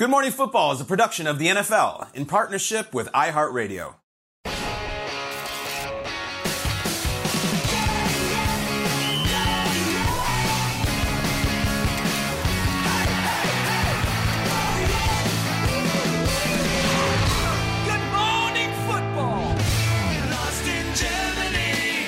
Good Morning Football is a production of the NFL in partnership with iHeartRadio. Good morning, football. Lost in Germany.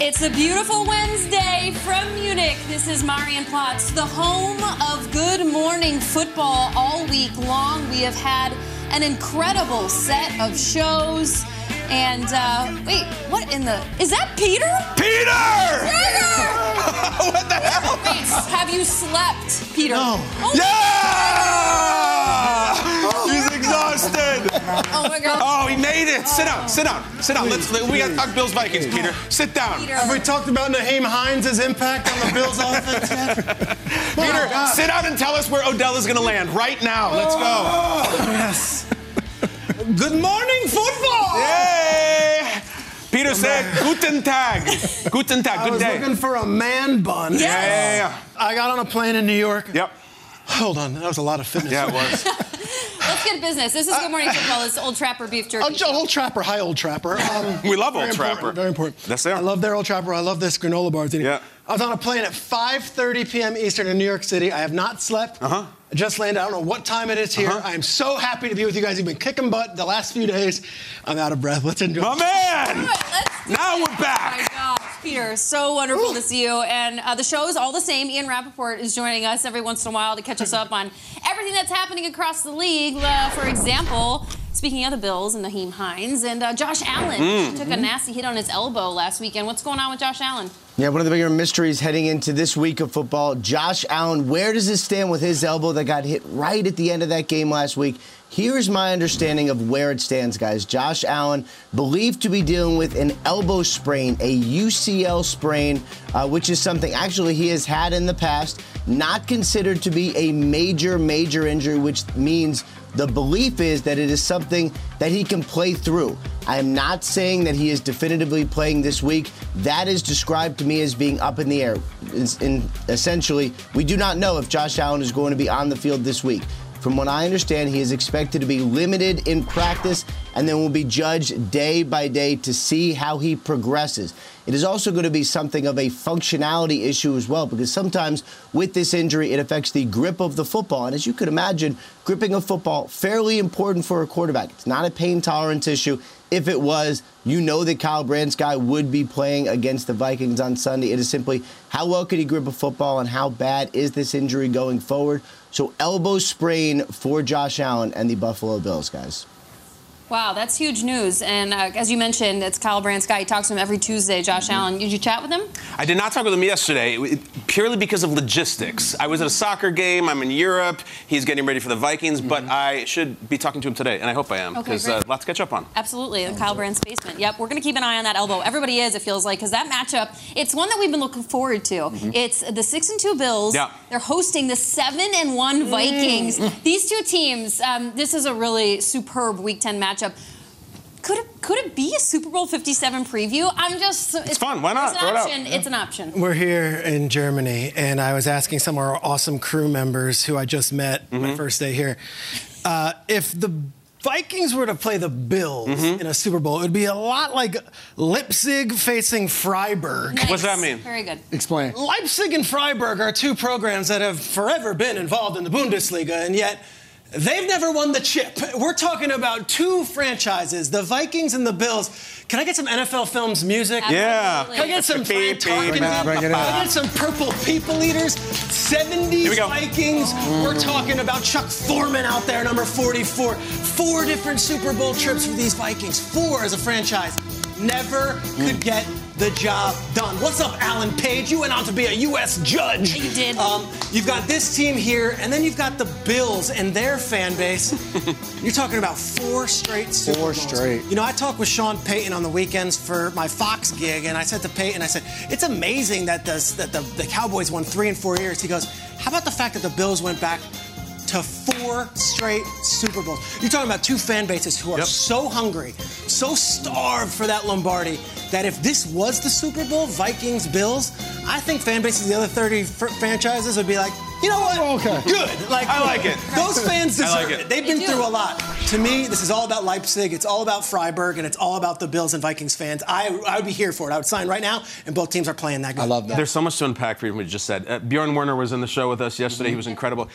It's a beautiful Wednesday from Munich. This is Marienplatz, the home of Good Morning Football all week long. We have had an incredible set of shows. And uh, wait, what in the. Is that Peter? Peter! Peter! what the hell? Wait, have you slept, Peter? No. Oh, Yeah! Exhausted. Oh my God. Oh, he made it. Sit down. Sit down. Sit down. Let's. We got to talk Bills Vikings, Peter. Sit down. Peter. Have we talked about Nyheim Hines' impact on the Bills offense yet? Peter, sit down and tell us where Odell is going to land right now. Let's go. Oh. yes. Good morning, football. Yay! Peter said, Guten Tag. Guten Tag. I Good was looking for a man bun. Yeah, yeah, yeah. I got on a plane in New York. Yep. Hold on, that was a lot of fitness. Yeah, it was. Let's get business. This is Good Morning Football. It's Old Trapper Beef Jerky. Joe, Old Trapper. Hi, Old Trapper. Um, We love very Old important, Trapper. Very important. Yes, sir. I love their Old Trapper. I love this granola bar. Yeah. I was on a plane at 5:30 p.m. Eastern in New York City. I have not slept. Uh-huh. I just landed. I don't know what time it is here. Uh-huh. I am so happy to be with you guys. You've been kicking butt the last few days. I'm out of breath. Let's enjoy. My man! Let's Now it. we're back. Oh my gosh, Peter, so wonderful to see you. And uh, the show is all the same. Ian Rapoport is joining us every once in a while to catch us up on everything that's happening across the league. Uh, for example, speaking of the Bills and Nyheim Hines and uh, Josh Allen Mm. took a nasty hit on his elbow last weekend. What's going on with Josh Allen? Yeah, one of the bigger mysteries heading into this week of football. Josh Allen, where does it stand with his elbow that got hit right at the end of that game last week? Here's my understanding of where it stands, guys. Josh Allen, believed to be dealing with an elbow sprain, a UCL sprain, uh, which is something actually he has had in the past, not considered to be a major, major injury, which means the belief is that it is something that he can play through. I am not saying that he is definitively playing this week. That is described to me as being up in the air. In, in- essentially, we do not know if Josh Allen is going to be on the field this week. From what I understand, he is expected to be limited in practice and then will be judged day by day to see how he progresses. It is also going to be something of a functionality issue as well, because sometimes with this injury, it affects the grip of the football. And as you could imagine, gripping a football, fairly important for a quarterback. It's not a pain tolerance issue. If it was, you know that Kyle Bransky would be playing against the Vikings on Sunday. It is simply how well could he grip a football and how bad is this injury going forward? So elbow sprain for Josh Allen and the Buffalo Bills, guys. Wow, that's huge news. And uh, as you mentioned, it's Kyle Bransky. He talks to him every Tuesday. Josh Allen, did you chat with him? I did not talk with him yesterday, purely because of logistics. I was at a soccer game. I'm in Europe. He's getting ready for the Vikings, but I should be talking to him today, and I hope I am because great. uh, lots to catch up on. Absolutely, the Kyle Brandt's basement. Yep, we're going to keep an eye on that elbow. Everybody is, it feels like, because that matchup, it's one that we've been looking forward to. It's the six and two Bills. Yeah. They're hosting the seven and one Vikings. These two teams. Um, this is a really superb Week Ten matchup. Could it, could it be a Super Bowl 57 preview? I'm just. It's, fun. Why not? It's Throw an it out. option. It's an option. We're here in Germany, and I was asking some of our awesome crew members who I just met Mm-hmm. my first day here uh, if the Vikings were to play the Bills Mm-hmm. in a Super Bowl, it would be a lot like Leipzig facing Freiburg. What's that mean? Very good. Explain. Leipzig and Freiburg are two programs that have forever been involved in the Bundesliga, and yet they've never won the chip. We're talking about two franchises, the Vikings and the Bills. Can I get some NFL Films music? Yeah. Can I get some Beep, beep. Bring it Can I get some Purple People Eaters? 70s Here we go. Vikings. We're talking about Chuck Foreman out there, number 44. Four different Super Bowl trips for these Vikings. Four as a franchise. Never could mm. get the job done. What's up, Alan Page? You went on to be a U.S. judge. You did. Um, you've got this team here, and then you've got the Bills and their fan base. You're talking about four straight Super Four Bowls. straight. You know, I talked with Sean Payton on the weekends for my Fox gig, and I said to Payton, I said, it's amazing that, the, that the, the Cowboys won three in four years. He goes, how about the fact that the Bills went back to four straight Super Bowls? You're talking about two fan bases who are Yep. so hungry, so starved for that Lombardi, that if this was the Super Bowl, Vikings, Bills, I think fan bases the other 30 fr- franchises would be like, you know what? Okay. Good. Like I like it. Those fans deserve like it. it. They've been through a lot. To me, this is all about Leipzig. It's all about Freiburg, and it's all about the Bills and Vikings fans. I, I would be here for it. I would sign right now, and both teams are playing that good. I love that. There's so much to unpack for you from what you just said. Uh, Bjorn Werner was in the show with us yesterday. He was incredible.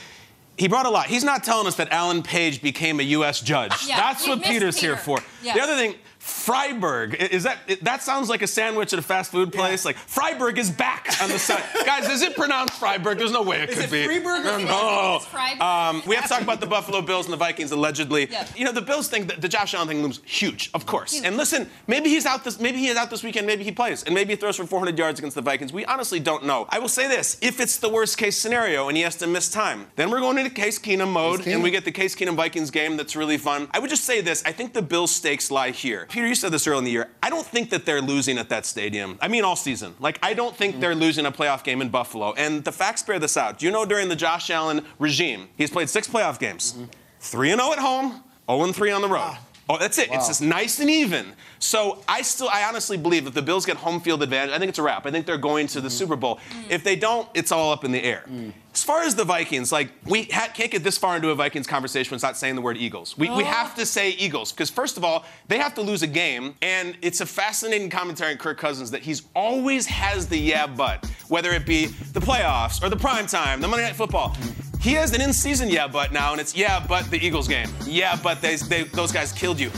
He brought a lot. He's not telling us that Alan Page became a U.S. judge. Yeah, That's what Peter's Peter. here for. Yeah. The other thing, Freiburg, is that that sounds like a sandwich at a fast food place? Like Freiburg is back on the side. Guys, is it pronounced Freiburg? There's no way it could it be. Freiburg or No. Um, we have to talk about the Buffalo Bills and the Vikings allegedly. Yep. You know, the Bills thing, the, the Josh Allen thing looms huge, of course. Huge. And listen, maybe he's out this maybe he is out this weekend, maybe he plays, and maybe he throws for 400 yards against the Vikings. We honestly don't know. I will say this: if it's the worst case scenario and he has to miss time, then we're going into Case Keenum mode, and we get the Case Keenum Vikings game that's really fun. I would just say this: I think the Bills' stakes lie here. Peter, you said this early in the year. I don't think that they're losing at that stadium. I mean, all season. Like, I don't think mm-hmm. they're losing a playoff game in Buffalo. And the facts bear this out. Do you know during the Josh Allen regime, he's played six playoff games, mm-hmm. three and zero at home, zero and three on the road. Oh, that's it. It's just nice and even. So I still, I honestly believe if the Bills get home field advantage, I think it's a wrap. I think they're going to the mm-hmm. Super Bowl. Mm. If they don't, it's all up in the air. Mm. As far as the Vikings, like we ha- can't get this far into a Vikings conversation without saying the word Eagles. We, we have to say Eagles because first of all, they have to lose a game, and it's a fascinating commentary on Kirk Cousins that he's always has the yeah but, whether it be the playoffs or the prime time, the Monday Night Football. He has an in-season yeah but now, and it's yeah but the Eagles game. Yeah but they, they, those guys killed you.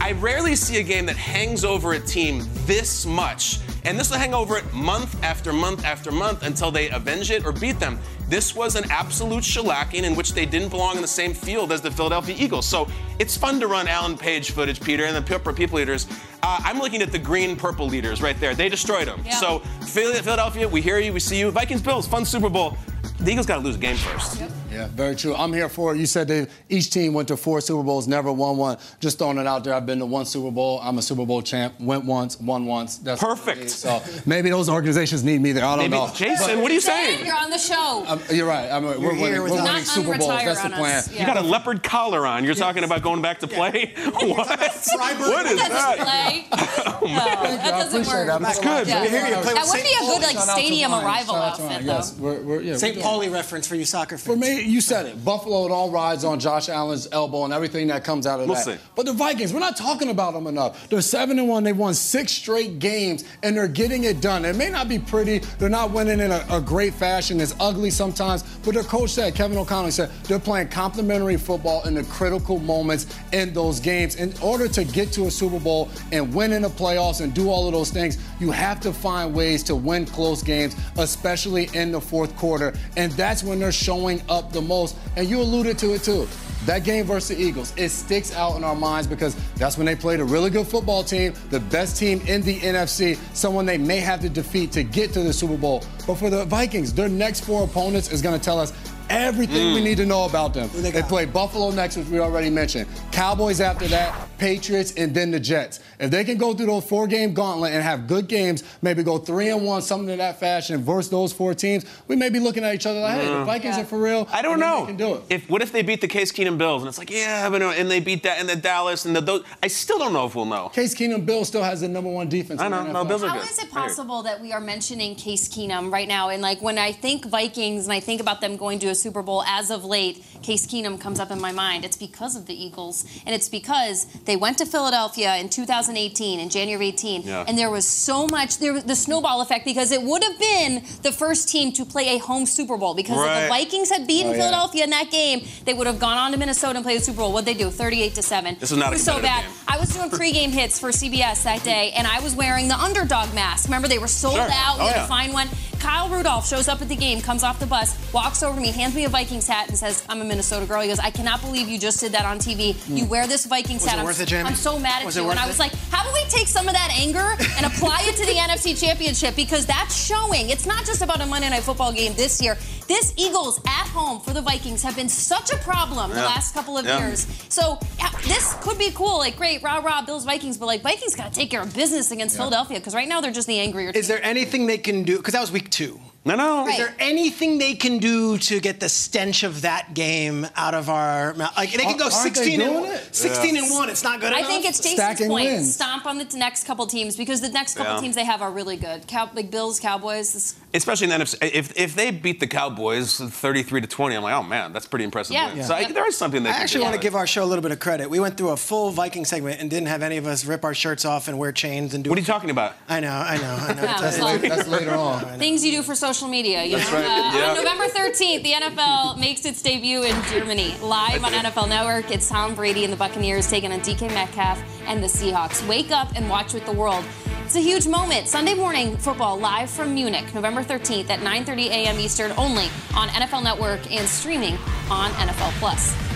I rarely see a game that hangs over a team this much, and this will hang over it month after month after month until they avenge it or beat them. This was an absolute shellacking in which they didn't belong in the same field as the Philadelphia Eagles. So it's fun to run Alan Page footage, Peter, and the Pepper People Leaders. Uh, I'm looking at the green purple leaders right there. They destroyed them. Yeah. So Philadelphia, we hear you, we see you. Vikings Bills, fun Super Bowl. The Eagles got to lose a game first. Yeah, very true. I'm here for it. You said they each team went to four Super Bowls, never won one. Just throwing it out there. I've been to one Super Bowl. I'm a Super Bowl champ. Went once, won once. That's Perfect. need. So maybe those organizations need me there. I don't Maybe know. Jason, what are you saying? You're on the show. Um, you're right. I mean, we're winning, we're with winning Not Super Bowls. unretire That's the plan. us. You got a leopard collar on. You're talking about going back to play? what? What is That that? doesn't. No, that doesn't work. that. That's good. Yeah. We hear you play That would be a good like Shout out to stadium arrival Shout out to outfit though. Yes, we're, we're, yeah, St. we're- Pauli reference for you soccer fans. For me, you said it. Buffalo, it all rides on Josh Allen's elbow and everything that comes out of We'll that. see. But the Vikings, we're not talking about them enough. They're seven and one. They've won six straight games, and they're getting it done. It may not be pretty. They're not winning in a, a great fashion. It's ugly sometimes. But their coach said, Kevin O'Connell said, they're playing complementary football in the critical moments in those games. In order to get to a Super Bowl and win in the playoffs and do all of those things, you have to find ways to win close games, especially in the fourth quarter. And that's when they're showing up the most. And you alluded to it too. That game versus the Eagles, it sticks out in our minds because that's when they played a really good football team, the best team in the NFC, someone they may have to defeat to get to the Super Bowl. But for the Vikings, their next four opponents is going to tell us everything we Mm. need to know about them. they They, play Buffalo next, which we already mentioned. Cowboys after that, Patriots, and then the Jets. If they can go through those four-game gauntlet and have good games, maybe go three and one, something in that fashion, versus those four teams, we may be looking at each other like, hey, the Vikings Yeah. are for real. I don't know. They can do it. If what if they beat the Case Keenum Bills and it's like yeah, but no, and they beat that and the Dallas and the those. I still don't know if we'll know. Case Keenum Bill still has the number one defense. I in the know. No, Bills are How good. is it Weird. possible that we are mentioning Case Keenum right now? And like when I think Vikings and I think about them going to a Super Bowl as of late, Case Keenum comes up in my mind. It's because of the Eagles, and it's because they went to Philadelphia in 2018, in January 18, Yeah. and there was so much there was the snowball effect because it would have been the first team to play a home Super Bowl because if the Vikings had beaten Oh, yeah. Philadelphia in that game, they would have gone on to Minnesota and played the Super Bowl. What'd they do? 38 to seven. This was not a It was so bad. game. I was doing pregame hits for CBS that day, and I was wearing the underdog mask. Remember, they were sold Sure. out. We Oh, had yeah. to find one. Kyle Rudolph shows up at the game, comes off the bus, walks over to me, hands me a Vikings hat, and says, "I'm a Minnesota girl." He goes, "I cannot believe you just did that on TV. You hmm. wear this Vikings Was hat. it I'm, it, Jamie? I'm so mad at Was it you." And I it? was like, "How about we take some of that anger and apply it to the NFC Championship because that's showing. It's not just about a Monday Night Football game this year. This Eagles at home for the Vikings have been such a problem the last couple of Yeah. years. So yeah, this could be cool. Like, great, rah rah, Bills Vikings, but like Vikings got to take care of business against Philadelphia because right now they're just the angrier team. Is there anything they can do? Because that was week two. No, no. Right. Is there anything they can do to get the stench of that game out of our mouth? Like they can go Aren't they 16 and doing one. it? 16 and one. It's not good I enough. think it's Jason's Stacking point. wins. Stomp on the next couple teams because the next couple Yeah. teams they have are really good. Cow- like Bills, Cowboys. This, Especially in the NFC. If, if they beat the Cowboys 33 to 20, I'm like, oh man, that's pretty impressive. Yeah. win. Yeah. So I, there is something they I actually want to give our show a little bit of credit. We went through a full Viking segment and didn't have any of us rip our shirts off and wear chains and do. What are you talking about? I know, I know, I know. Yeah, It's- well, That's later on. things you do for social media. You That's know? right. Uh, Yeah. On November 13th, the NFL makes its debut in Germany. Live on NFL Network, it's Tom Brady and the Buccaneers taking on DK Metcalf and the Seahawks. Wake up and watch with the world. It's a huge moment. Sunday morning football live from Munich, November 13th at 9:30 a.m. Eastern, only on NFL Network and streaming on NFL Plus.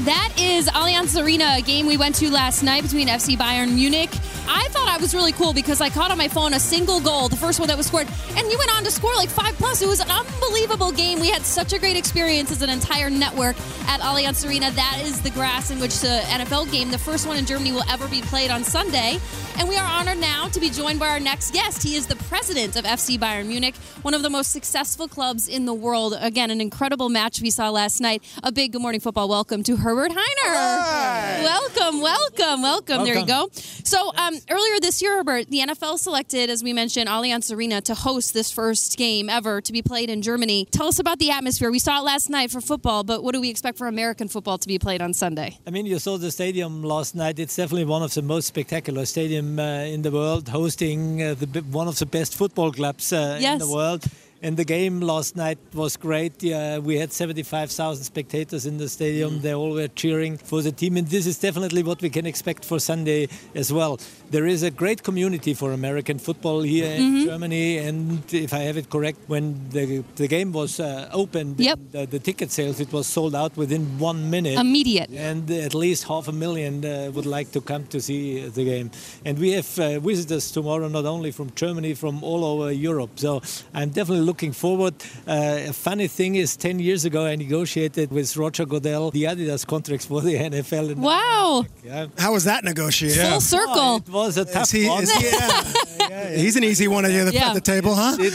That is Allianz Arena, a game we went to last night between FC Bayern Munich. I thought I was really cool because I caught on my phone a single goal, the first one that was scored, and you went on to score like five plus. It was an unbelievable game. We had such a great experience as an entire network at Allianz Arena. That is the grass in which the NFL game, the first one in Germany, will ever be played on Sunday. And we are honored now to be joined by our next guest. He is the president of FC Bayern Munich, one of the most successful clubs in the world. Again, an incredible match we saw last night. A big Good Morning Football welcome to Herbert Hainer. Welcome, welcome, welcome, There you go. So um, earlier this year, Herbert, the NFL selected, as we mentioned, Allianz Arena to host this first game ever to be played in Germany. Tell us about the atmosphere. We saw it last night for football, but what do we expect for American football to be played on Sunday? I mean, you saw the stadium last night. It's definitely one of the most spectacular stadium uh, in the world, hosting uh, the, one of the best football clubs uh, in the world. And the game last night was great. Yeah, we had 75,000 spectators in the stadium. They all were cheering for the team, and this is definitely what we can expect for Sunday as well. There is a great community for American football here in Germany, and if I have it correct, when the, the game was uh, opened, Yep. the, the ticket sales, it was sold out within one minute Immediate. and at least half a million uh, would like to come to see the game. And we have uh, visitors tomorrow, not only from Germany, from all over Europe. So I'm definitely looking forward. Uh, a funny thing is, 10 years ago, I negotiated with Roger Goodell the Adidas contracts for the NFL. And Wow. Yeah. How was that negotiated? Full circle. It was a tough Is he, one. is he, yeah. He's an easy one at the, Yeah. at the table, huh? It,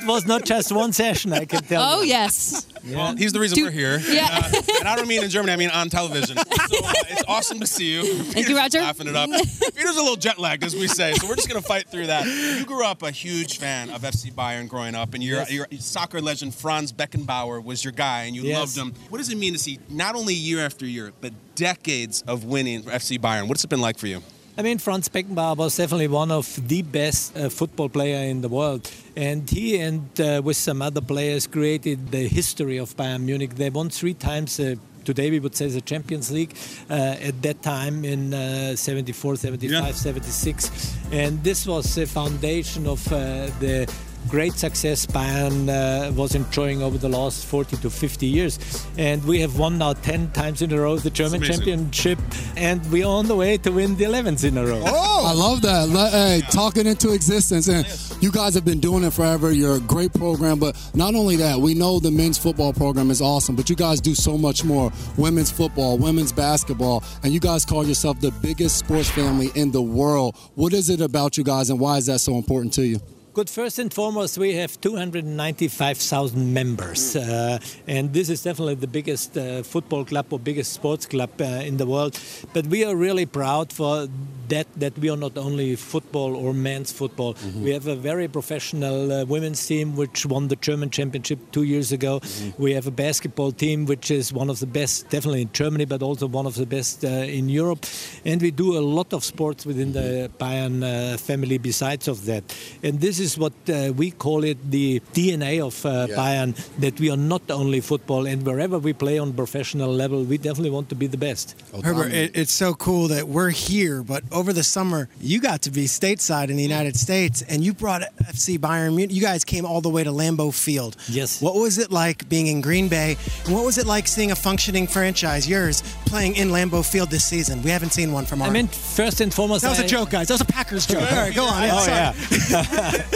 it was not just one session, I can tell Oh, you. yes. Well, he's the reason Dude, we're here. yeah. Uh, and I don't mean in Germany, I mean on television. So uh, it's awesome to see you. Thank you, Roger. Laughing it up. Peter's a little jet lagged, as we say, so we're just going to fight through that. You grew up a huge fan of FC Bayern growing up, and your, Yes. your soccer legend Franz Beckenbauer was your guy, and you Yes. loved him. What does it mean to see not only year after year, but decades of winning for FC Bayern? What's it been like for you? I mean, Franz Beckenbauer was definitely one of the best uh, football player in the world, and he and uh, with some other players created the history of Bayern Munich. They won three times. Uh, Today we would say the Champions League uh, at that time in uh, 74, 75, Yeah. 76. And this was the foundation of uh, the great success Bayern uh, was enjoying over the last 40 to 50 years. And we have won now 10 times in a row the German championship, and we're on the way to win the 11th in a row. Oh, I love that. Le- Hey, talking into existence. And you guys have been doing it forever. You're a great program. But not only that, we know the men's football program is awesome, but you guys do so much more. Women's football, women's basketball, and you guys call yourself the biggest sports family in the world. What is it about you guys, and why is that so important to you? Good. First and foremost, we have 295,000 members, uh, and this is definitely the biggest uh, football club or biggest sports club uh, in the world. But we are really proud for that that we are not only football or men's football. We have a very professional uh, women's team which won the German championship two years ago. We have a basketball team which is one of the best, definitely in Germany, but also one of the best uh, in Europe. And we do a lot of sports within the Bayern uh, family. Besides of that, and this is what uh, we call it the DNA of uh, Bayern. That we are not only football, and wherever we play on professional level, we definitely want to be the best. Herbert, it, it's so cool that we're here, but over the summer, you got to be stateside in the United States, and you brought FC Bayern Munich. You guys came all the way to Lambeau Field. Yes. What was it like being in Green Bay, and what was it like seeing a functioning franchise, yours, playing in Lambeau Field this season? We haven't seen one from our. I mean, first and foremost, that was a I- joke, guys. That was a Packers joke. All right, go on. Oh, sorry. yeah.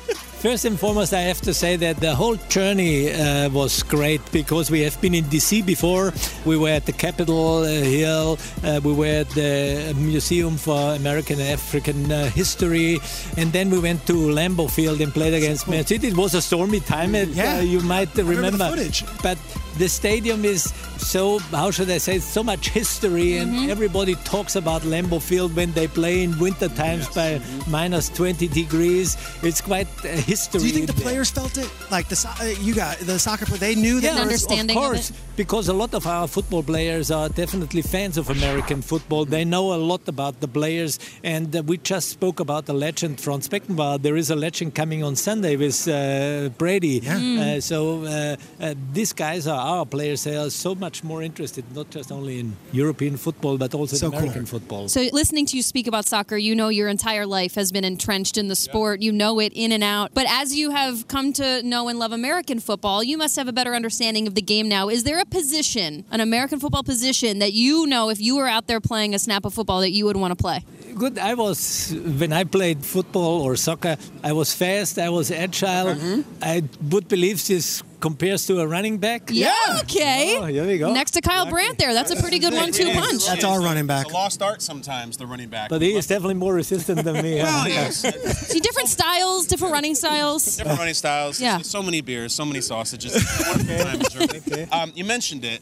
First and foremost, I have to say that the whole journey uh, was great because we have been in DC before. We were at the Capitol uh, Hill, uh, we were at the Museum for American and African uh, History, and then we went to Lambeau Field and played against Man City. It was a stormy time, and, Yeah. uh, you might remember the remember. footage. But the stadium is so, how should I say, so much history, and everybody talks about Lambeau Field when they play in winter times by minus 20 degrees. It's quite a history. Do you think the there. players felt it? Like the uh, you got the soccer players, they knew that. Yeah, there was- understanding of of course, it? because a lot of our football players are definitely fans of American football. They know a lot about the players, and uh, we just spoke about the legend Franz Beckenbauer. There is a legend coming on Sunday with uh, Brady. Uh, so uh, uh, these guys are our players. They are so much more interested, not just only in European football, but also So in cool. American football. So, listening to you speak about soccer, you know your entire life has been entrenched in the sport. You know it in and out. But as you have come to know and love American football, you must have a better understanding of the game now. Is there a position, an American football position, that you know if you were out there playing a snap of football that you would want to play? Good. I was when I played football or soccer. I was fast. I was agile. Mm-hmm. I would believe this compares to a running back. Yeah. Okay. Oh, here we go. Next to Kyle Brandt there. That's a pretty good one-two punch. That's our running back. It's a lost art sometimes, the running back. But he is definitely more resistant than me. Well, yes. See, different styles, different running styles. Different running styles. Yeah. So many beers, so many sausages. It's a wonderful time in Um, you mentioned it.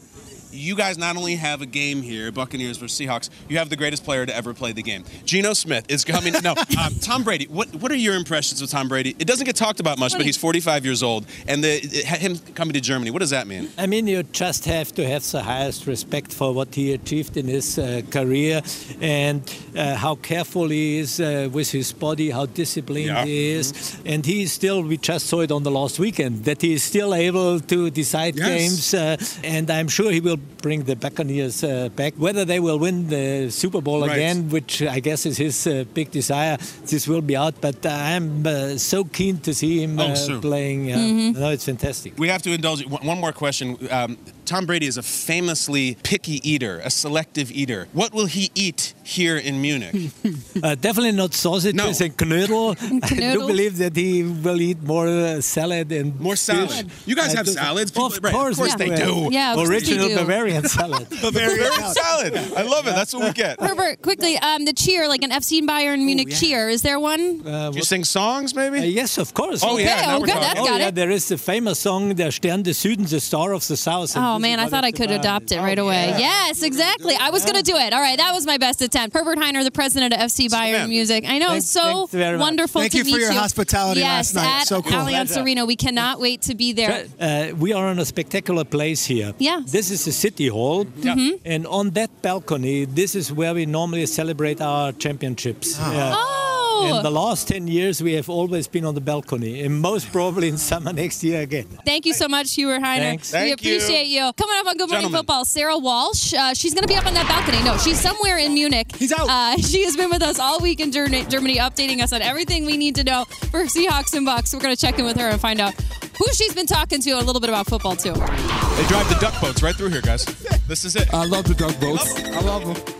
You guys not only have a game here, Buccaneers versus Seahawks, you have the greatest player to ever play the game. Geno Smith is coming. No, um, Tom Brady. What What are your impressions of Tom Brady? It doesn't get talked about much, but he's 45 years old, and the him coming to Germany. What does that mean? I mean, you just have to have the highest respect for what he achieved in his uh, career and uh, how careful he is uh, with his body, how disciplined Yeah. he is. And he is still, we just saw it on the last weekend, that he is still able to decide Yes. games. Uh, and I'm sure he will bring the Buccaneers uh, back. Whether they will win the Super Bowl Right. again, which I guess is his uh, big desire, this will be out. But I'm uh, so keen to see him Oh, uh, playing. Uh, Mm-hmm. No, it's fantastic. We have to indulge. One one more question. Um, Tom Brady is a famously picky eater, a selective eater. What will he eat here in Munich? Uh, definitely not sausages No. and knödel. I do Knödel. believe that he will eat more uh, salad and More fish. salad. You guys I have salads? People- Of right, of course, course we they do. do. Yeah, of course we Original do. Bavarian salad. Bavarian salad. I love it. That's what we get. Herbert, quickly, um, the cheer, like an FC Bayern Munich yeah. cheer. Is there one? Uh, Do you sing songs, maybe? uh, yes, of course. Oh, yeah, Okay, now oh, we're good, talking. that's Oh, got yeah, it. there is the famous song Der Stern des Südens, the Star of the South. and Oh this is man, I thought I could adopt it Oh, right away. yeah. Yes, exactly. I was going to do it. All right, that was my best attempt. Herbert Hainer, the president of FC Bayern man. Music. I know, Thanks- so thanks very much. wonderful Thank to you for meet your you. hospitality yes, last night. at So cool. Allianz Arena. We cannot wait to be there. Uh, we are in a spectacular place here. Yeah. This is the city hall. Mm-hmm. And on that balcony, this is where we normally celebrate our championships. Oh, you. In the last 10 years, we have always been on the balcony, and most probably in summer next year again. Thank you so much, Hugh Hainer. Thanks. We Thank you. appreciate you. Coming up on Good Morning Gentlemen. Football, Sarah Walsh. Uh, she's going to be up on that balcony. No, she's somewhere in Munich. He's out. Uh, she has been with us all week in Ger- Germany, updating us on everything we need to know for Seahawks and Bucks. We're going to check in with her and find out who she's been talking to a little bit about football, too. They drive the duck boats right through here, guys. This is it. I love the duck boats. I love them.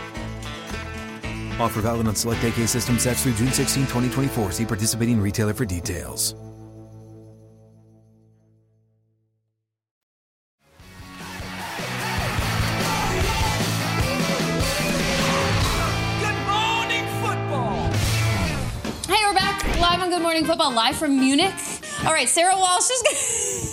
Offer valid on select AK system sets through June 16, 2024. See participating retailer for details. Good morning, football. Hey, we're back live on Good Morning Football, live from Munich. All right, Sarah Walsh is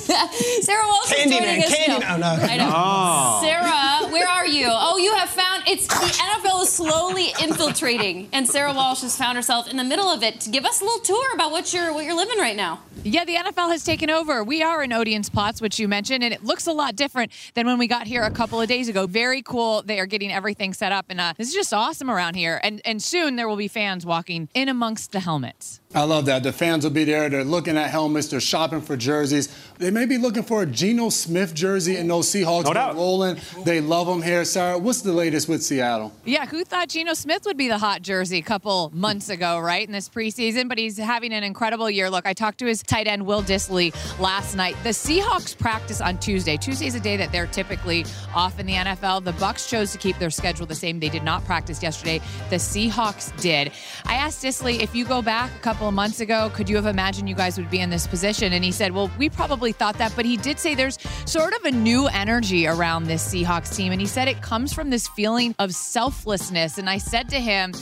gonna, Sarah Walsh is Candyman, joining us. Candyman. No, Oh, no. I know. Oh. Sarah, where are you? Oh, you have found it's the NFL is slowly infiltrating, and Sarah Walsh has found herself in the middle of it. Give us a little tour about what you're what you're living right now. Yeah, the NFL has taken over. We are in Odeonsplatz, which you mentioned, and it looks a lot different than when we got here a couple of days ago. Very cool. They are getting everything set up, and uh, this is just awesome around here. And and soon there will be fans walking in amongst the helmets. I love that. The fans will be there. They're looking at helmets. They're shopping for jerseys. They may be looking for a Geno Smith jersey and those Seahawks No are doubt. rolling. They love them here. Sarah, what's the latest with Seattle? Yeah, who thought Geno Smith would be the hot jersey a couple months ago, right, in this preseason? But he's having an incredible year. Look, I talked to his tight end, Will Dissly, last night. The Seahawks practice on Tuesday. Tuesday's a day that they're typically off in the NFL. The Bucks chose to keep their schedule the same. They did not practice yesterday. The Seahawks did. I asked Dissly, if you go back a couple of months ago, could you have imagined you guys would be in this position? And he said, well, we probably thought that, but he did say there's sort of a new energy around this Seahawks team. And he said it comes from this feeling of selflessness. And I said to him,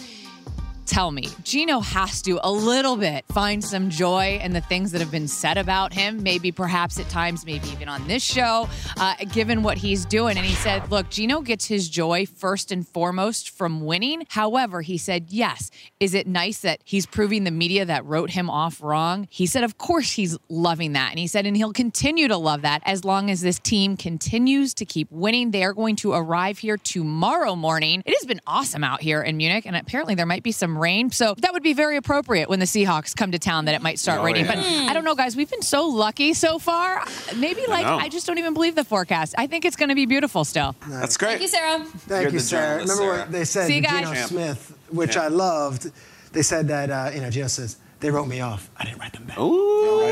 Tell me, Geno has to a little bit find some joy in the things that have been said about him, maybe perhaps at times, maybe even on this show, uh, given what he's doing. And he said, Look, Geno gets his joy first and foremost from winning. However, he said, Yes, is it nice that he's proving the media that wrote him off wrong? He said, Of course he's loving that. And he said, And he'll continue to love that as long as this team continues to keep winning. They are going to arrive here tomorrow morning. It has been awesome out here in Munich, and apparently there might be some rain. So that would be very appropriate when the Seahawks come to town that it might start Oh, raining. yeah. But I don't know, guys. We've been so lucky so far. Maybe like know. I, just don't even believe the forecast. I think it's going to be beautiful still. That's great. Thank you, Sarah. Thank You're you, Sarah. Remember Sarah. what they said See you guys. Geno Smith, which Champ. I loved. They said that uh, you know Geno says They wrote me off. I didn't write them back. Ooh,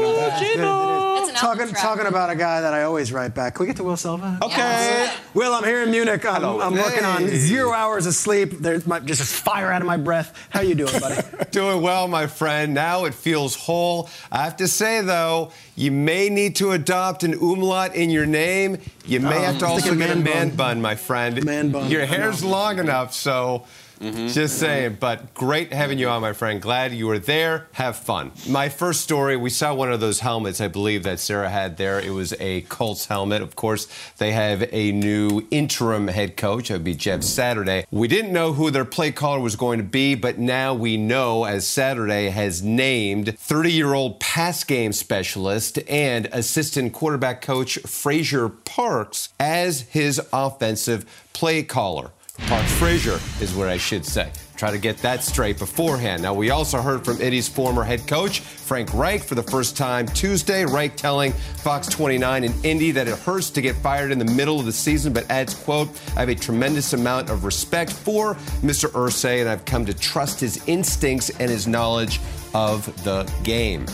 Geno. That's an Talking, track. talking about a guy that I always write back. Can we get to Will Selva? Okay. Will, I'm here in Munich. I'm, I'm working on zero hours of sleep. There's my, just a fire out of my breath. How you doing, buddy? Doing well, my friend. Now it feels whole. I have to say, though, you may need to adopt an umlaut in your name. You may Oh, have to also get a man man bun. bun. my friend. Man bun. Your hair's long enough, so. Mm-hmm. Just saying, but great having you on, my friend. Glad you were there. Have fun. My first story, we saw one of those helmets, I believe, that Sarah had there. It was a Colts helmet. Of course, they have a new interim head coach. It would be Jeff Saturday. We didn't know who their play caller was going to be, but now we know as Saturday has named 30 year old pass game specialist and assistant quarterback coach Frazier Parks as his offensive play caller. Parks Frazier is what I should say. Try to get that straight beforehand. Now, we also heard from Indy's former head coach, Frank Reich, for the first time Tuesday. Reich telling Fox 29 in Indy that it hurts to get fired in the middle of the season, but adds, quote, I have a tremendous amount of respect for Mr. Irsay, and I've come to trust his instincts and his knowledge of the game.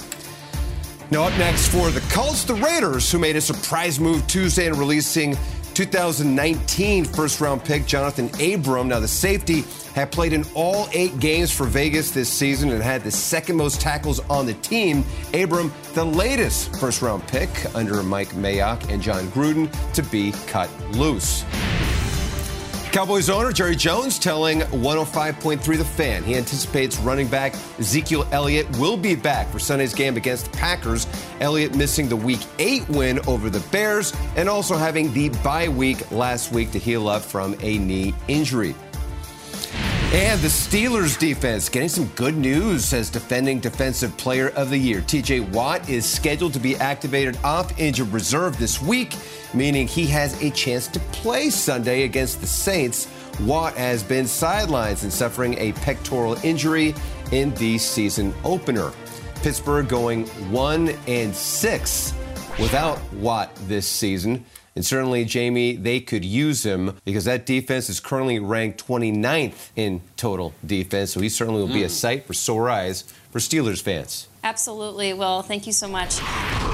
Now, up next for the Colts, the Raiders, who made a surprise move Tuesday in releasing 2019 first round pick Jonathan Abram. Now, the safety had played in all eight games for Vegas this season and had the second most tackles on the team. Abram, the latest first round pick under Mike Mayock and Jon Gruden, to be cut loose. Cowboys owner Jerry Jones telling 105.3 The Fan he anticipates running back Ezekiel Elliott will be back for Sunday's game against the Packers. Elliott missing the Week 8 win over the Bears and also having the bye week last week to heal up from a knee injury. And the Steelers defense getting some good news as defending defensive player of the year. TJ Watt is scheduled to be activated off injured reserve this week, meaning he has a chance to play Sunday against the Saints. Watt has been sidelined and suffering a pectoral injury in the season opener. Pittsburgh going 1 and 6 without Watt this season. And certainly, Jamie, they could use him because that defense is currently ranked 29th in total defense. So he certainly will be a sight for sore eyes for Steelers fans. Absolutely. Well, thank you so much.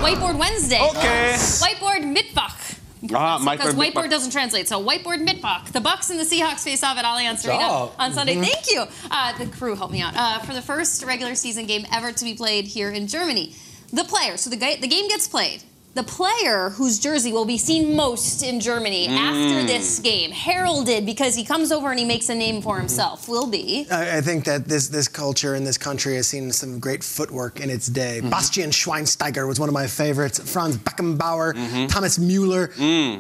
Whiteboard Wednesday. Okay. Whiteboard Mittwoch. Ah, Mike Because Mike- whiteboard doesn't translate. So whiteboard Mittwoch. The Bucks and the Seahawks face off at Allianz Arena job. on Sunday. Mhm. Thank you. Uh, the crew helped me out. Uh, for the first regular season game ever to be played here in Germany. The player, so the, ga- the game gets played. The player whose jersey will be seen most in Germany after Mm. this game, heralded because he comes over and he makes a name for himself, will be. I, I think that this this culture in this country has seen some great footwork in its day. Mm-hmm. Bastian Schweinsteiger was one of my favorites. Franz Beckenbauer, Mhm. Thomas Mueller.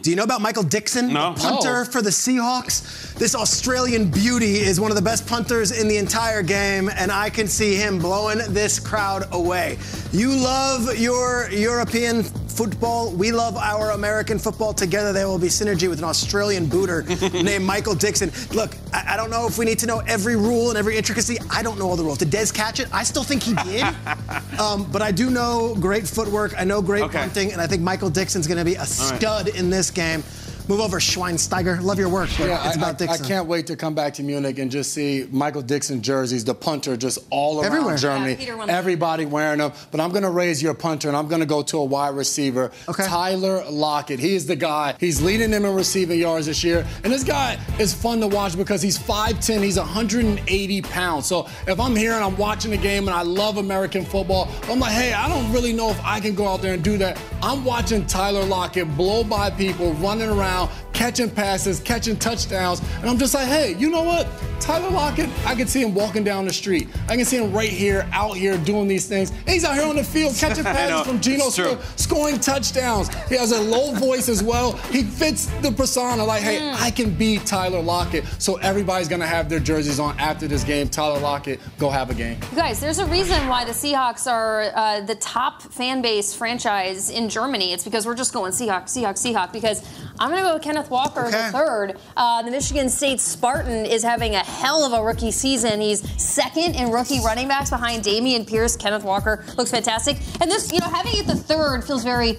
Do you know about Michael Dickson, No. the punter No. for the Seahawks? This Australian beauty is one of the best punters in the entire game, and I can see him blowing this crowd away. You love your European football. We love our American football. Together, there will be synergy with an Australian booter named Michael Dickson. Look, I, I don't know if we need to know every rule and every intricacy. I don't know all the rules. Did Dez catch it? I still think he did. um, but I do know great footwork. I know great Okay. punting, and I think Michael Dickson's going to be a right. stud in this game. Move over, Schweinsteiger. Love your work, but Yeah, it's I, about I- I can't wait to come back to Munich and just see Michael Dickson jerseys, the punter, just all around Everywhere. Germany. Yeah, Peter won. Everybody wearing them. But I'm going to raise your punter and I'm going to go to a wide receiver, okay. Tyler Lockett. He is the guy. He's leading them in receiving yards this year. And this guy is fun to watch because he's 5'10", he's 180 pounds. So if I'm here and I'm watching the game and I love American football, I'm like, hey, I don't really know if I can go out there and do that. I'm watching Tyler Lockett blow by people, running around, catching passes, catching touchdowns. And I'm just like, hey, you know what? Tyler Lockett, I can see him walking down the street. I can see him right here, out here doing these things. And he's out here on the field catching passes from Geno Smith, scoring touchdowns. He has a low voice as well. He fits the persona. Like, hey, Mm. I can be Tyler Lockett. So everybody's gonna have their jerseys on after this game. Tyler Lockett, go have a game. You guys, there's a reason why the Seahawks are uh, the top fan base franchise in Germany. It's because we're just going Seahawks, Seahawks, Seahawks. Because I'm going to go Kenneth Walker the third. Uh, the Michigan State Spartan is having a hell of a rookie season. He's second in rookie running backs behind Dameon Pierce. Kenneth Walker looks fantastic. And this, you know, having it the third feels very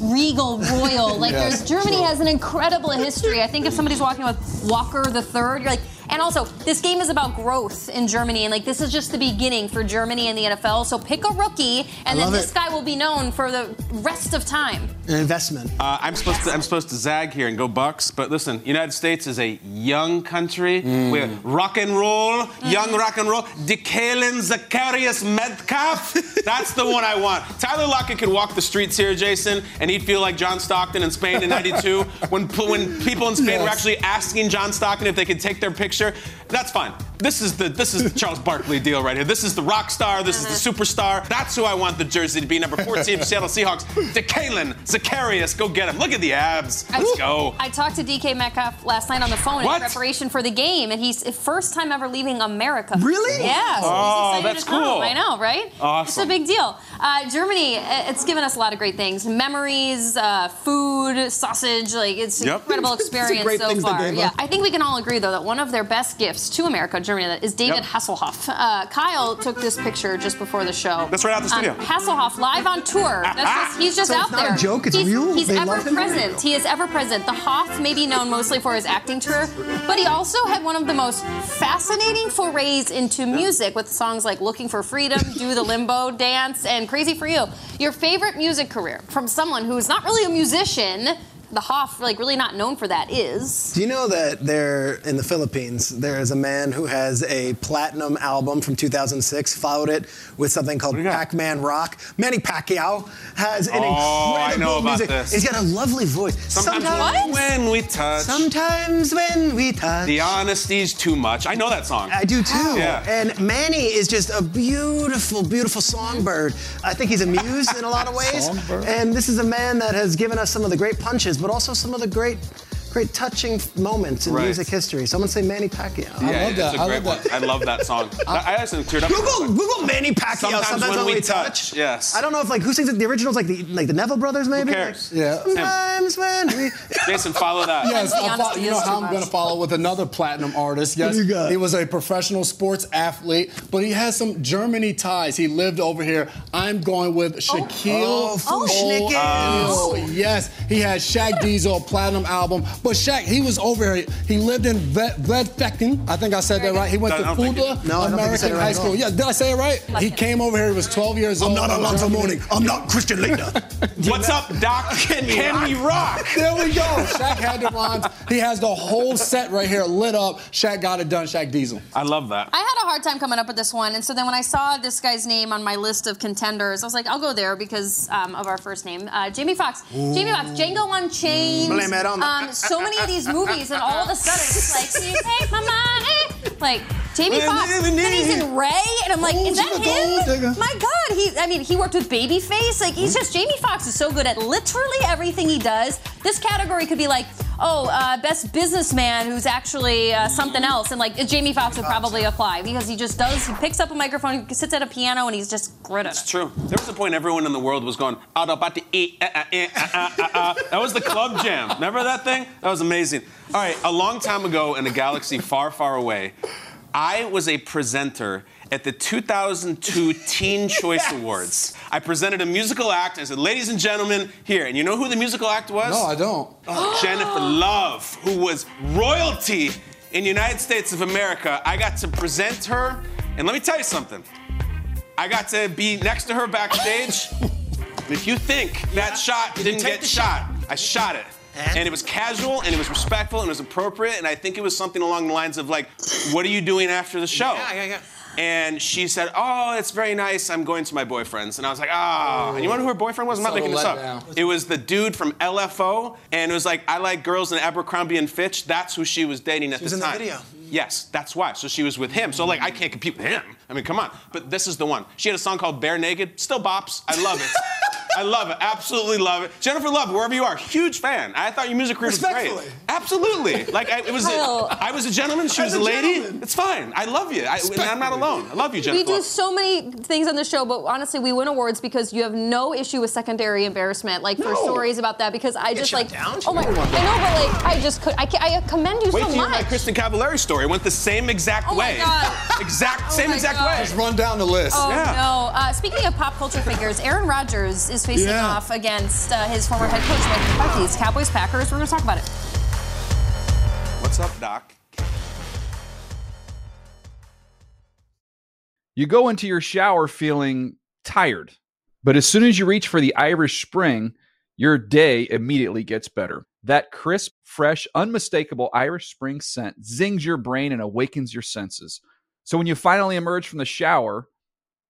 regal, royal. Like Yes, there's Germany has an incredible history. I think if somebody's walking with Walker the third, you're like, And also, this game is about growth in Germany, and like this is just the beginning for Germany and the NFL. So pick a rookie, and then this it. guy will be known for the rest of time. An investment. Uh, I'm supposed to I'm supposed to zag here and go Bucks, but listen, United States is a young country. We're rock and roll, young rock and roll. DeKaylin Zecharius Metcalf. That's the one I want. Tyler Lockett could walk the streets here, Jason, and he'd feel like John Stockton in Spain in '92 when when people in Spain were actually asking John Stockton if they could take their picture. That's fine. This is the this is the Charles Barkley deal right here. This is the rock star. This is the superstar. That's who I want the jersey to be. Number 14 Seattle Seahawks. DeKaylin Zecharius, go get him. Look at the abs. Let's go. I talked to DK Metcalf last night on the phone What? in preparation for the game, and he's first time ever leaving America. Really? Yeah. so Oh, he's that's to come. cool. I know, right? Awesome. It's a big deal. Uh, Germany, it's given us a lot of great things: memories, uh, food, sausage. Like it's an Yep. incredible It's experience great so far. Yeah. I think we can all agree though that one of their best gifts to America, Germany, is David Yep. Hasselhoff. Uh, Kyle took this picture just before the show. That's right out the Um, studio. Hasselhoff live on tour. That's just, he's just So out it's not there. a joke, it's he's, real? He's They ever love him? present. He is ever present. The Hoff may be known mostly for his acting tour, but he also had one of the most fascinating forays into music with songs like Looking for Freedom, Do the Limbo Dance, and Crazy for You. Your favorite music career from someone who's not really a musician, the Hoff, like really not known for that, is. Do you know that there in the Philippines there is a man who has a platinum album from 2006, followed it with something called Pac-Man Rock. Manny Pacquiao has an Oh, I incredible know about music. this. He's got a lovely voice. Sometimes when we touch. Sometimes when we touch. The honesty's too much. I know that song. I do too. Yeah. And Manny is just a beautiful, beautiful songbird. I think he's a muse in a lot of ways. Songbird. And this is a man that has given us some of the great punches, but also some of the great, great touching moments in Right. music history. Someone say Manny Pacquiao. Yeah, it's a great one. I love that song. I, I actually teared up. Google, Google Manny Pacquiao. Sometimes when we touch. Yes. I don't know if like who sings it. The original's like the like the Neville brothers, maybe. Who cares? Like, Yeah. Sometimes when we. Jason, follow that. Yes, Honestly, I fo- honestly, you know how I'm going to follow with another platinum artist. Yes, you got? he was a professional sports athlete, but he has some Germany ties. He lived over here. I'm going with oh. Shaquille Oh, Fushnikins. O'Neal. yes, he had Shaq Diesel platinum album, but Shaq he was over here. He lived in Vedbecken. I think I said that right. He went No, to don't Fulda No, I don't think you said American High School. Yeah, did I say it right? He came over here. He was 12 years old. Germany. I'm not Christian Laettner. What's up, Doc? Can, can we rock? There we go. Shaq had the rhymes. He has the whole set right here lit up. Shaq got it done. Shaq Diesel. I love that. I had a hard time coming up with this one, and so then when I saw this guy's name on my list of contenders, I was like, I'll go there because um, of our first name, uh, Jamie Foxx. Jamie Foxx, Django Unchained. Blame it on the- um, so many of these movies, and all of a sudden it's like, "Can you take my money?" Like Jamie Foxx, and he's in Ray, and I'm like, is that him? My God, he. I mean, he worked with Babyface. Like he's just Jamie Foxx is so good at literally everything he does. This category could be like. Oh, uh, best businessman who's actually uh, something else, and like Jamie Foxx would probably apply because he just does. He picks up a microphone, he sits at a piano, and he's just great at it. It's true. There was a point everyone in the world was going, "Autobati, eh, eh, eh, eh, eh, eh, eh." that was the club jam. Remember that thing? That was amazing. All right, a long time ago in a galaxy far, far away, I was a presenter at the 2002 Teen Choice Awards. I presented a musical act. I said, ladies and gentlemen, here. And you know who the musical act was? No, I don't. Jennifer Love, who was royalty in the United States of America. I got to present her, and let me tell you something. I got to be next to her backstage. if you think that shot didn't take get the shot, I shot it. And it was casual and it was respectful and it was appropriate. And I think it was something along the lines of like, what are you doing after the show? Yeah, yeah, yeah. And she said, Oh, it's very nice. I'm going to my boyfriend's. And I was like, Ah. And you want to know who her boyfriend was? I'm not So making this up. down. It was the dude from LFO. And it was like, I like girls in Abercrombie and Fitch. That's who she was dating at was the in the time. video. Yes, that's why. So she was with him. So like, I can't compete with him. I mean, come on. But this is the one. She had a song called Bare Naked. Still bops. I love it. I love it. Absolutely love it. Jennifer Love, wherever you are, huge fan. I thought your music career was great. Absolutely. Like I, it was. Kyle. I was a gentleman. She was a a lady. gentleman. It's fine. I love you. I, and I'm not alone. I love you, Jennifer. We do Love. so many things on the show, but honestly, we win awards because you have no issue with secondary embarrassment, like for No. stories about that. Because I just shut like, down? oh my, god. I know, but like, I just could, I, ca- I commend you Wait so till you hear my much. Kristin Cavallari story. It went the same exact Oh my way. God. Exact, Oh same my exact God. way. Just run down the list. Oh Yeah. no! Uh, speaking of pop culture figures, Aaron Rodgers is is facing yeah. off against uh, his former head coach, Mike McCarthy. It's Cowboys Packers. We're going to talk about it. What's up, Doc? You go into your shower feeling tired, but as soon as you reach for the Irish Spring, your day immediately gets better. That crisp, fresh, unmistakable Irish Spring scent zings your brain and awakens your senses. So when you finally emerge from the shower,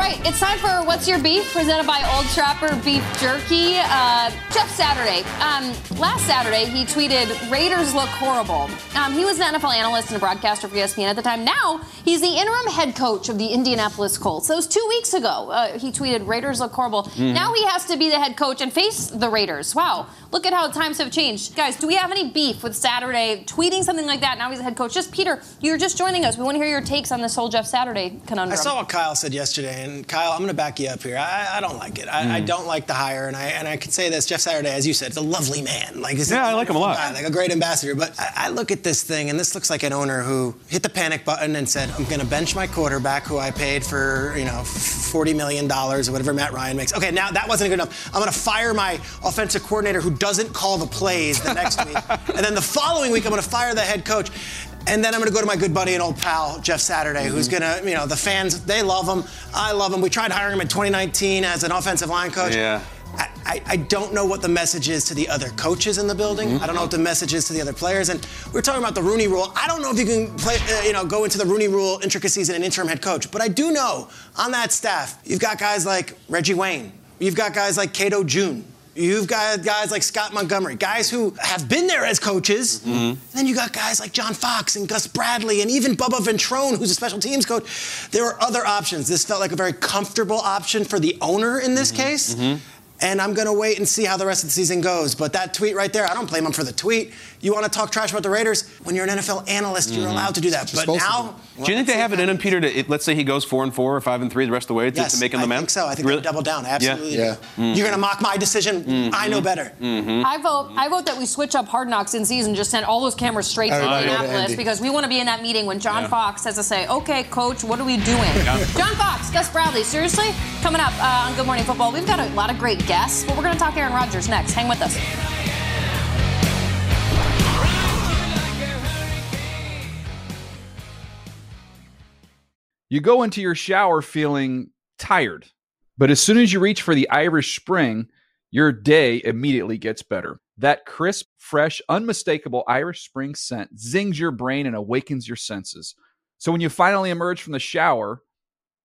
Right, it's time for What's Your Beef, presented by Old Trapper Beef Jerky. Uh, Jeff Saturday. Um, last Saturday, he tweeted, Raiders look horrible. Um, he was an NFL analyst and a broadcaster for ESPN at the time. Now, he's the interim head coach of the Indianapolis Colts. That was two weeks ago. Uh, he tweeted, Raiders look horrible. Mhm. Now he has to be the head coach and face the Raiders. Wow, look at how times have changed. Guys, do we have any beef with Saturday tweeting something like that? Now he's the head coach. Just, Peter, you're just joining us. We want to hear your takes on this whole Jeff Saturday conundrum. I saw what Kyle said yesterday, and Kyle, I'm going to back you up here. I, I don't like it. I, I Mm. don't like the hire, and I and I can say this: Jeff Saturday, as you said, is a lovely man. Like, he's Yeah, I like him a lot. guy, like a great ambassador. But I, I look at this thing, and this looks like an owner who hit the panic button and said, "I'm going to bench my quarterback, who I paid for you know forty million dollars or whatever Matt Ryan makes." Okay, now that wasn't good enough. I'm going to fire my offensive coordinator who doesn't call the plays the next week, and then the following week I'm going to fire the head coach. And then I'm going to go to my good buddy and old pal, Jeff Saturday, who's Mm-hmm. going to, you know, the fans, they love him. I love him. We tried hiring him in 2019 as an offensive line coach. Yeah. I, I, I don't know what the message is to the other coaches in the building. Mm-hmm. I don't know what the message is to the other players. And we are talking about the Rooney Rule. I don't know if you can play, uh, you know, go into the Rooney Rule intricacies in an interim head coach. But I do know on that staff, you've got guys like Reggie Wayne. You've got guys like Cato June. You've got guys like Scott Montgomery, guys who have been there as coaches. Mm-hmm. Then you got guys like John Fox and Gus Bradley and even Bubba Ventrone, who's a special teams coach. There were other options. This felt like a very comfortable option for the owner in this case. And I'm going to wait and see how the rest of the season goes. But that tweet right there, I don't blame him for the tweet. You want to talk trash about the Raiders? When you're an NFL analyst, you're Mhm. allowed to do that. But now, do you think they have it in him, Peter? To let's say he goes four and four or five and three the rest of the way to, yes, to make him I the man. think so. I think really? they double down. Absolutely. Yeah. do. You're going to mock my decision. I know better. Mm-hmm. I vote. I vote that we switch up Hard Knocks in season. Just send all those cameras straight to Everybody go Indianapolis because we want to be in that meeting when John Yeah. Fox has to say, "Okay, coach, what are we doing?" Yeah. John Fox, Gus Bradley. Seriously, coming up uh, on Good Morning Football, we've got a lot of great guests, but we're going to talk Aaron Rodgers next. Hang with us. You go into your shower feeling tired, but as soon as you reach for the Irish Spring, your day immediately gets better. That crisp, fresh, unmistakable Irish Spring scent zings your brain and awakens your senses. So when you finally emerge from the shower,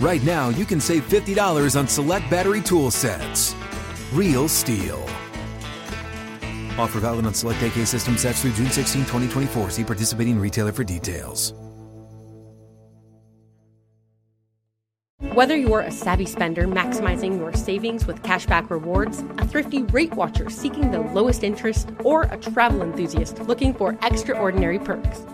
right now you can save $50 on select battery tool sets. Real STIHL. Offer valid on select AK system sets through June 16, 2024. See participating retailer for details. Whether you're a savvy spender maximizing your savings with cashback rewards, a thrifty rate watcher seeking the lowest interest, or a travel enthusiast looking for extraordinary perks,